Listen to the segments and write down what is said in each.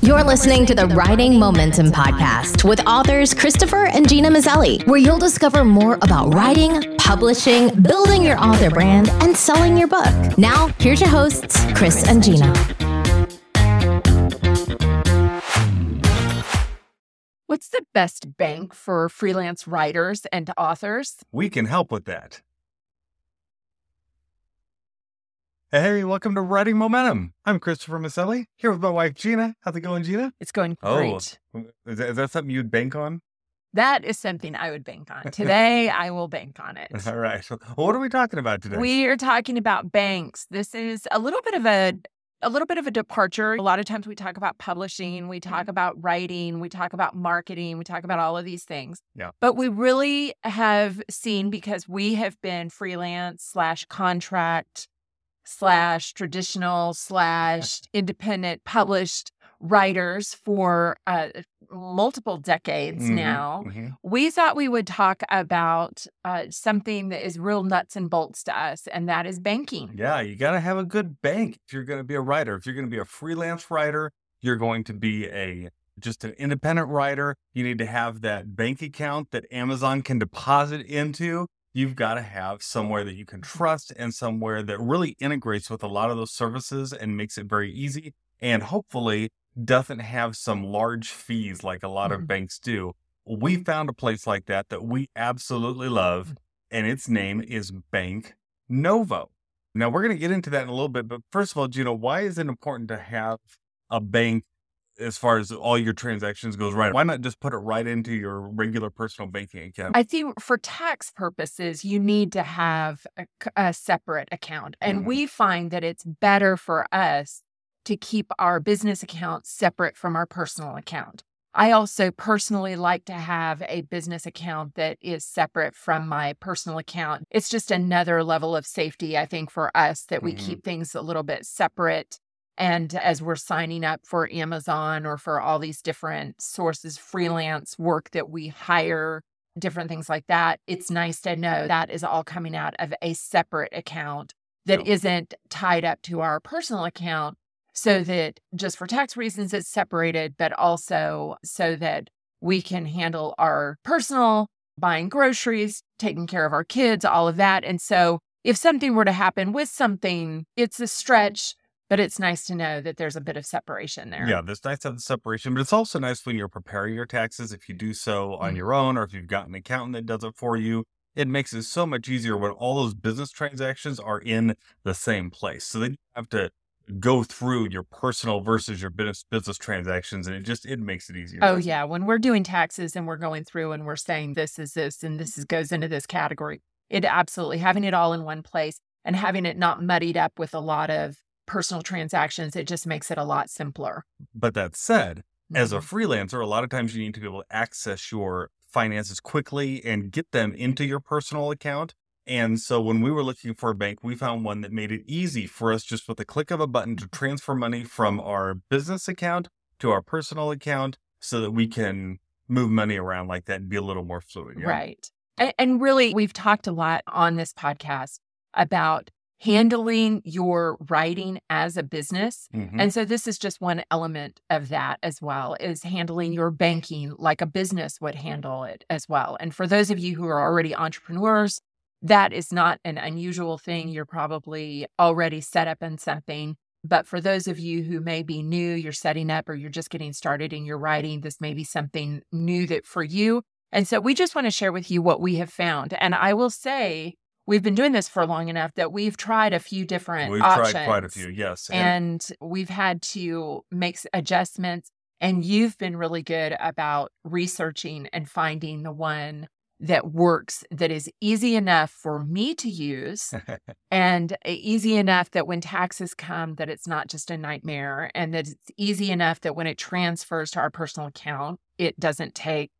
You're listening to the Writing Momentum Podcast with authors Christopher and Gena Maselli, where you'll discover more about writing, publishing, building your author brand, and selling your book. Now, here's your hosts, Chris and Gena. What's the best bank for freelance writers and authors? We can help with that. Hey, welcome to Writing Momentum. I'm Christopher Maselli, here with my wife Gena. How's it going, Gena? It's going Oh, great. is that, is that something you'd bank on? That is something I would bank on. Today, I will bank on it. All right. So, what are we talking about today? We are talking about banks. This is a little bit of a a little bit of a departure. A lot of times we talk about publishing, we talk mm-hmm. about writing, we talk about marketing, we talk about all of these things. Yeah. But we really have seen because we have been freelance slash contract slash traditional slash independent published writers for uh, multiple decades Mhm, now mhm. we thought we would talk about uh, something that is real nuts and bolts to us, and that is banking. Yeah, you got to have a good bank if you're going to be a writer. If you're going to be a freelance writer, you're going to be a just an independent writer. You need to have that bank account that Amazon can deposit into. You've got to have somewhere that you can trust and somewhere that really integrates with a lot of those services and makes it very easy and hopefully doesn't have some large fees like a lot of Mhm. banks do. We found a place like that that we absolutely love, and its name is Bank Novo. Now we're going to get into that in a little bit, but first of all, Gena, why is it important to have a bank as far as all your transactions goes right? Why not just put it right into your regular personal banking account? I think for tax purposes, you need to have a separate account. And Mhm. we find that it's better for us to keep our business account separate from our personal account. I also personally like to have a business account that is separate from my personal account. It's just another level of safety, I think, for us that we Mhm. keep things a little bit separate. And as we're signing up for Amazon or for all these different sources, freelance work that we hire, different things like that, it's nice to know that is all coming out of a separate account that Yeah. not tied up to our personal account so that just for tax reasons it's separated, but also so that we can handle our personal buying groceries, taking care of our kids, all of that. And so if something were to happen with something, it's a stretch, but it's nice to know that there's a bit of separation there. Yeah, it's nice to have the separation, but it's also nice when you're preparing your taxes. If you do so on Mhm. your own, or if you've got an accountant that does it for you, it makes it so much easier when all those business transactions are in the same place. So then you have to go through your personal versus your business business transactions, and it just it makes it easier. Oh yeah, when we're doing taxes and we're going through and we're saying this is this and this is, goes into this category, it absolutely having it all in one place and having it not muddied up with a lot of personal transactions, it just makes it a lot simpler. But that said, as a Mhm. freelancer, a lot of times you need to be able to access your finances quickly and get them into your personal account. And so when we were looking for a bank, we found one that made it easy for us just with a click of a button to transfer money from our business account to our personal account so that we can move money around like that and be a little more fluid. yeah? Right. And, and really, we've talked a lot on this podcast about handling your writing as a business. Mhm. And so this is just one element of that as well is handling your banking like a business would handle it as well. And for those of you who are already entrepreneurs, that is not an unusual thing. You're probably already set up in something. But for those of you who may be new, you're setting up or you're just getting started in your writing, this may be something new that for you. And so we just want to share with you what we have found. And I will say we've been doing this for long enough that we've tried a few different We've options tried quite a few, yes. and we've had to make adjustments and you've been really good about researching and finding the one that works that is easy enough for me to use and e- easy enough that when taxes come that it's not just a nightmare and that it's easy enough that when it transfers to our personal account it doesn't take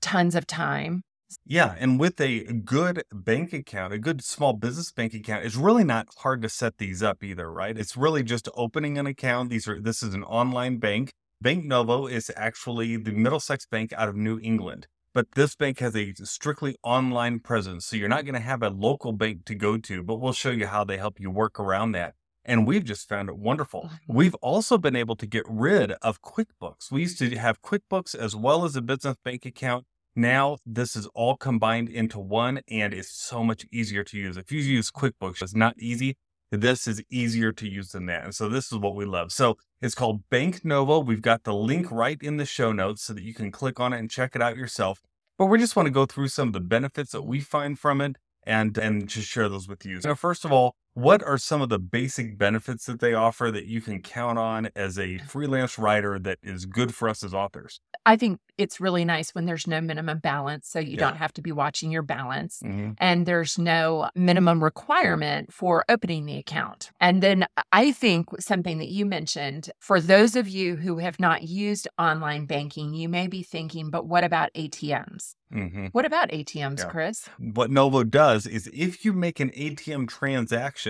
tons of time Yeah, and with a good bank account, a good small business bank account, it's really not hard to set these up either, right? It's really just opening an account. These are this is an online bank. Bank Novo is actually the Middlesex Bank out of New England. But this bank has a strictly online presence. So you're not going to have a local bank to go to, but we'll show you how they help you work around that. And we've just found it wonderful. We've also been able to get rid of QuickBooks. We used to have QuickBooks as well as a business bank account. Now this is all combined into one and it's so much easier to use. If you use QuickBooks, it's not easy. This is easier to use than that. And so this is what we love. So it's called Bank Novo. We've got the link right in the show notes so that you can click on it and check it out yourself. But we just want to go through some of the benefits that we find from it and and just share those with you. So first of all, what are some of the basic benefits that they offer that you can count on as a freelance writer that is good for us as authors? I think it's really nice when there's no minimum balance. So you Yeah. don't have to be watching your balance. Mm-hmm. and there's no minimum requirement for opening the account. And then I think something that you mentioned for those of you who have not used online banking, you may be thinking, but what about ATMs? Mm-hmm. What about ATMs, Yeah. Chris? What Novo does is if you make an ATM transaction,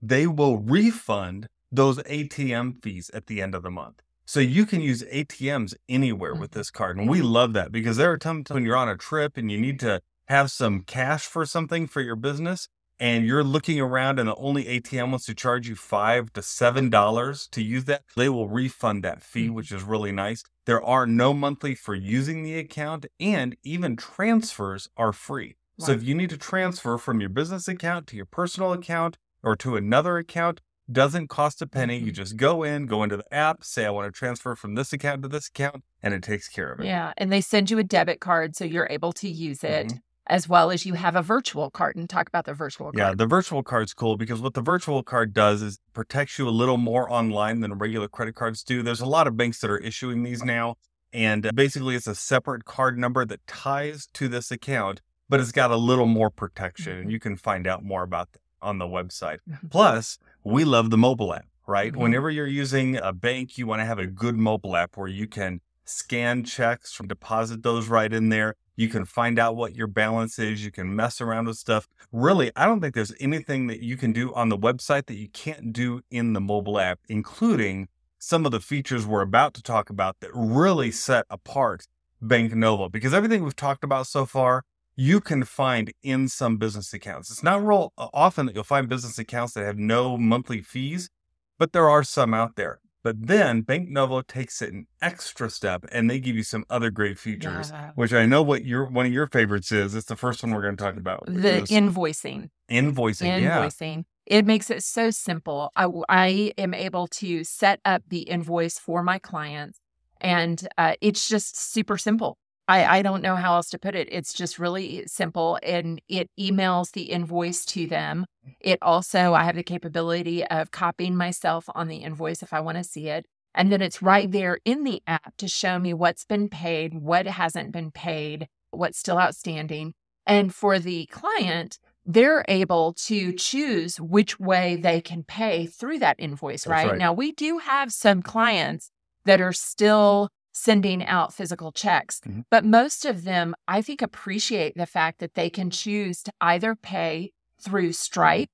they will refund those ATM fees at the end of the month. So you can use ATMs anywhere with this mm-hmm. card. And we love that because there are times when you're on a trip and you need to have some cash for something for your business and you're looking around and the only ATM wants to charge you five to seven dollars to use that, they will refund that fee, which is really nice. There are no monthly for using the account and even transfers are free. So if you need to transfer from your business account to your personal account or to another account, doesn't cost a penny. You Mhm. just go in, go into the app, say I want to transfer from this account to this account, and it takes care of it. Yeah. And they send you a debit card so you're able to use it, Mhm. as well as you have a virtual card. And talk about the virtual card. Yeah, the virtual card's cool because what the virtual card does is protects you a little more online than regular credit cards do. There's a lot of banks that are issuing these now, and uh, basically it's a separate card number that ties to this account, but it's got a little more protection, and Mhm. you can find out more about that on the website. Plus, we love the mobile app, right? Mhm. Whenever you're using a bank, you want to have a good mobile app where you can scan checks, from deposit those right in there. You can find out what your balance is. You can mess around with stuff. Really, I don't think there's anything that you can do on the website that you can't do in the mobile app, including some of the features we're about to talk about that really set apart Bank Novo. Because everything we've talked about so far, you can find in some business accounts. It's not real often that you'll find business accounts that have no monthly fees, but there are some out there. But then Bank Novo takes it an extra step and they give you some other great features, Yeah. which I know what your one of your favorites is. It's the first one we're going to talk about. The is invoicing. invoicing. Yeah. invoicing. It makes it so simple. I, I am able to set up the invoice for my clients, and uh, it's just super simple. I, I don't know how else to put it. It's just really simple, and it emails the invoice to them. Mm. It also, I have the capability of copying myself on the invoice if I want to see it. And then it's right there in the app to show me what's been paid, what hasn't been paid, what's still outstanding. And for the client, they're able to choose which way they can pay through that invoice, right? right. Now, we do have some clients that are still sending out physical checks, Mhm. but most of them, I think, appreciate the fact that they can choose to either pay through Stripe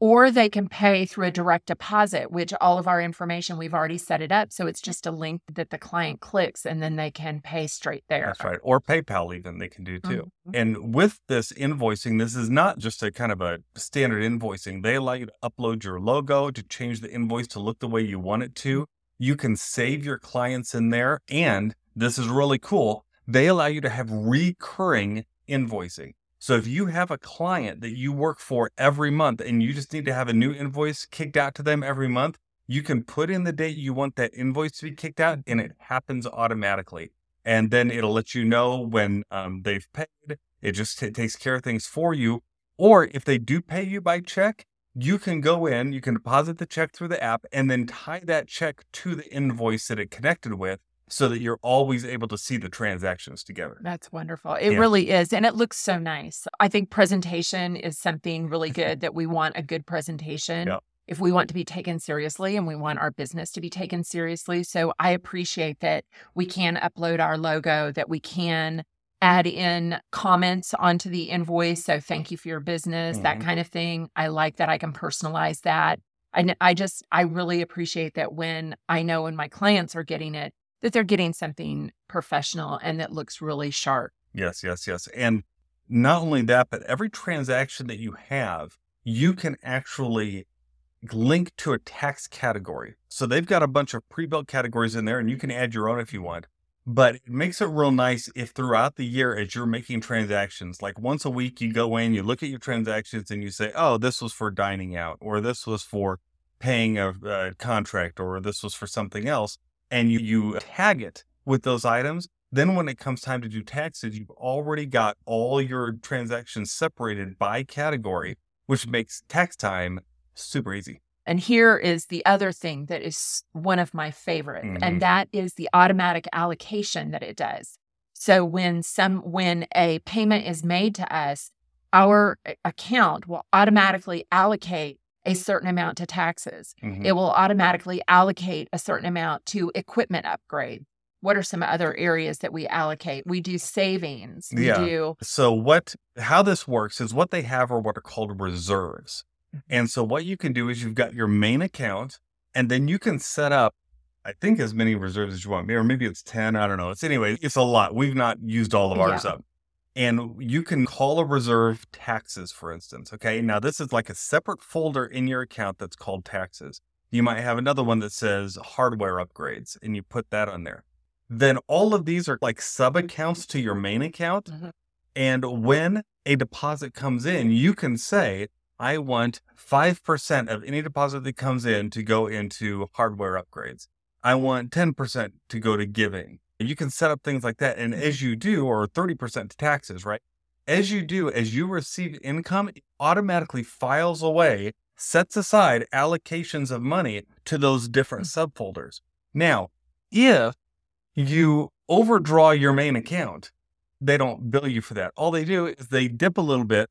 or they can pay through a direct deposit, which all of our information, we've already set it up. So it's just a link that the client clicks and then they can pay straight there. That's right. Or PayPal, even they can do too. Mhm. And with this invoicing, this is not just a kind of a standard invoicing. They allow you to upload your logo to change the invoice to look the way you want it to. You can save your clients in there. And this is really cool. They allow you to have recurring invoicing. So if you have a client that you work for every month and you just need to have a new invoice kicked out to them every month, you can put in the date you want that invoice to be kicked out and it happens automatically and then it'll let you know when um, they've paid. It just t- takes care of things for you. Or if they do pay you by check, you can go in, you can deposit the check through the app, and then tie that check to the invoice that it connected with so that you're always able to see the transactions together. That's wonderful. It Yeah. really is. And it looks so nice. I think presentation is something really good that we want a good presentation. Yeah. If we want to be taken seriously and we want our business to be taken seriously. So I appreciate that we can upload our logo, that we can add in comments onto the invoice. So thank you for your business, that Mhm. kind of thing. I like that I can personalize that. I, I just, I really appreciate that when I know when my clients are getting it, that they're getting something professional and that looks really sharp. Yes, yes, yes. And not only that, but every transaction that you have, you can actually link to a tax category. So they've got a bunch of pre built categories in there, and you can add your own if you want. But it makes it real nice if throughout the year, as you're making transactions, like once a week, you go in, you look at your transactions, and you say, oh, this was for dining out, or this was for paying a, a contract, or this was for something else. And you, you tag it with those items. Then when it comes time to do taxes, you've already got all your transactions separated by category, which makes tax time super easy. And here is the other thing that is one of my favorites, Mhm. and that is the automatic allocation that it does. So when some when a payment is made to us, our account will automatically allocate a certain amount to taxes. Mhm. It will automatically allocate a certain amount to equipment upgrade. What are some other areas that we allocate? We do savings. We Yeah. do So what how this works is what they have are what are called reserves. Mhm. And so what you can do is you've got your main account and then you can set up I think as many reserves as you want. Or maybe it's 10, I don't know. It's anyway, it's a lot. We've not used all of ours Yeah. up. And you can call a reserve taxes, for instance. Okay. Now this is like a separate folder in your account that's called taxes. You might have another one that says hardware upgrades and you put that on there. Then all of these are like sub accounts to your main account. Mhm. And when a deposit comes in, you can say, I want 5% of any deposit that comes in to go into hardware upgrades. I want 10% to go to giving. You can set up things like that. And as mm-hmm. you do, or 30% to taxes, right? As you do, as you receive income, it automatically files away, sets aside allocations of money to those different mm. subfolders. Now, if you overdraw your main account, they don't bill you for that. All they do is they dip a little bit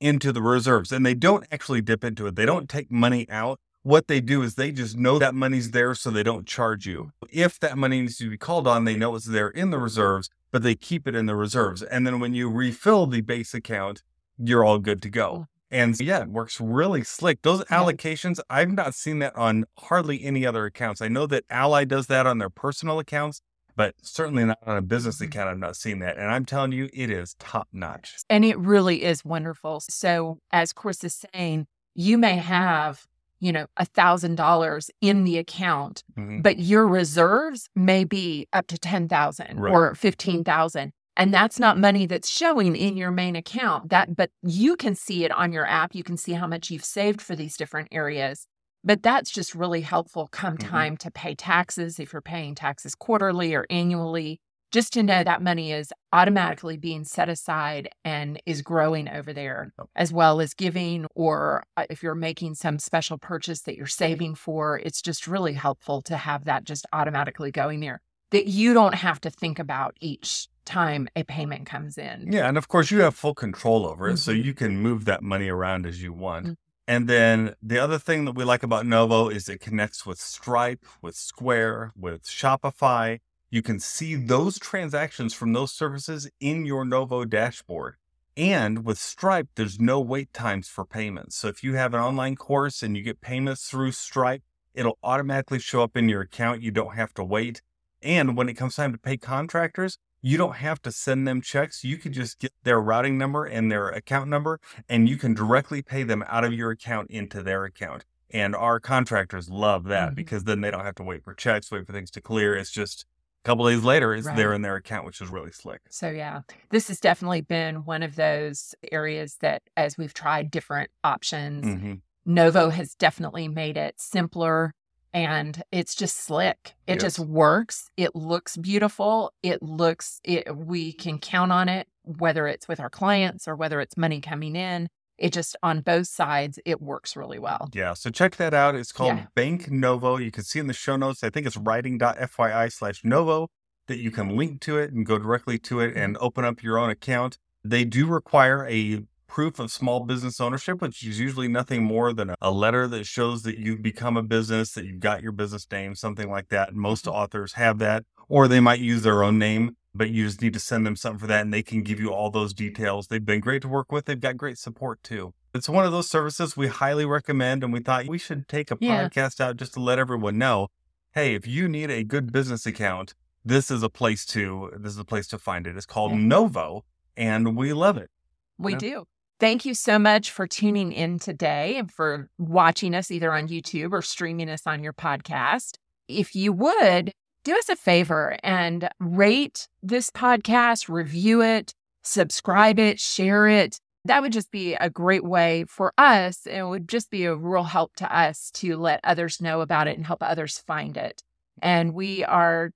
into the reserves and they don't actually dip into it. They don't take money out. What they do is they just know that money's there so they don't charge you. If that money needs to be called on, they know it's there in the reserves, but they keep it in the reserves. And then when you refill the base account, you're all good to go. And yeah, it works really slick. Those allocations, I've not seen that on hardly any other accounts. I know that Ally does that on their personal accounts, but certainly not on a business Mhm. account. I've not seen that. And I'm telling you, it is top notch. And it really is wonderful. So, as Chris is saying, you may have, you know, a thousand dollars in the account, Mhm. but your reserves may be up to 10,000 Right. or 15,000. And that's not money that's showing in your main account. That, but you can see it on your app. You can see how much you've saved for these different areas. But that's just really helpful come Mhm. time to pay taxes if you're paying taxes quarterly or annually just to know that money is automatically being set aside and is growing over there, as well as giving, or uh, if you're making some special purchase that you're saving for, it's just really helpful to have that just automatically going there that you don't have to think about each time a payment comes in. Yeah, and of course you have full control over it, so Mhm. you can move that money around as you want. Mhm. And then the other thing that we like about Novo is it connects with Stripe, with Square, with Shopify. You can see those transactions from those services in your Novo dashboard. And with Stripe, there's no wait times for payments. So if you have an online course and you get payments through Stripe, it'll automatically show up in your account. You don't have to wait. And when it comes time to pay contractors, you don't have to send them checks. You can just get their routing number and their account number, and you can directly pay them out of your account into their account. And our contractors love that Mhm. because then they don't have to wait for checks, wait for things to clear. It's just a couple days later, it's there in their account, which is really slick. So, yeah, this has definitely been one of those areas that as we've tried different options, hmm Novo has definitely made it simpler and it's just slick. It Yes. just works. It looks beautiful. It looks it we can count on it whether it's with our clients or whether it's money coming in. It just on both sides it works really well. Yeah, so check that out. It's called Yeah. Bank Novo. You can see in the show notes, I think it's writing.fyi slash Novo that you can link to it and go directly to it mm-hmm. and open up your own account. They do require a proof of small business ownership, which is usually nothing more than a, letter that shows that you've become a business, that you've got your business name, something like that. Most mm-hmm. authors have that, or they might use their own name, but you just need to send them something for that and they can give you all those details. They've been great to work with. They've got great support too. It's one of those services we highly recommend, and we thought we should take a Yeah. podcast out just to let everyone know hey, if you need a good business account, this is a place to this is a place to find it. It's called Yeah. Novo, and we love it. We do. Thank you so much for tuning in today and for watching us either on YouTube or streaming us on your podcast. If you would, do us a favor and rate this podcast, review it, subscribe it, share it. That would just be a great way for us. It would just be a real help to us to let others know about it and help others find it. And we are,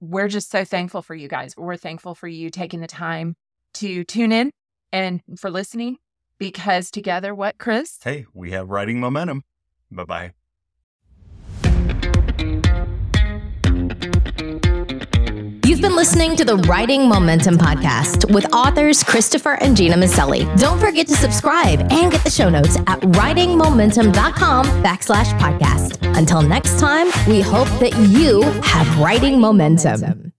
we're just so thankful for you guys. We're thankful for you taking the time to tune in and for listening because together, what, Chris? Hey, we have writing momentum. Bye bye. You've been listening to the Writing Momentum podcast with authors Christopher and Gena Maselli. Don't forget to subscribe and get the show notes at writingmomentum.com backslash podcast. Until next time, we hope that you have writing momentum.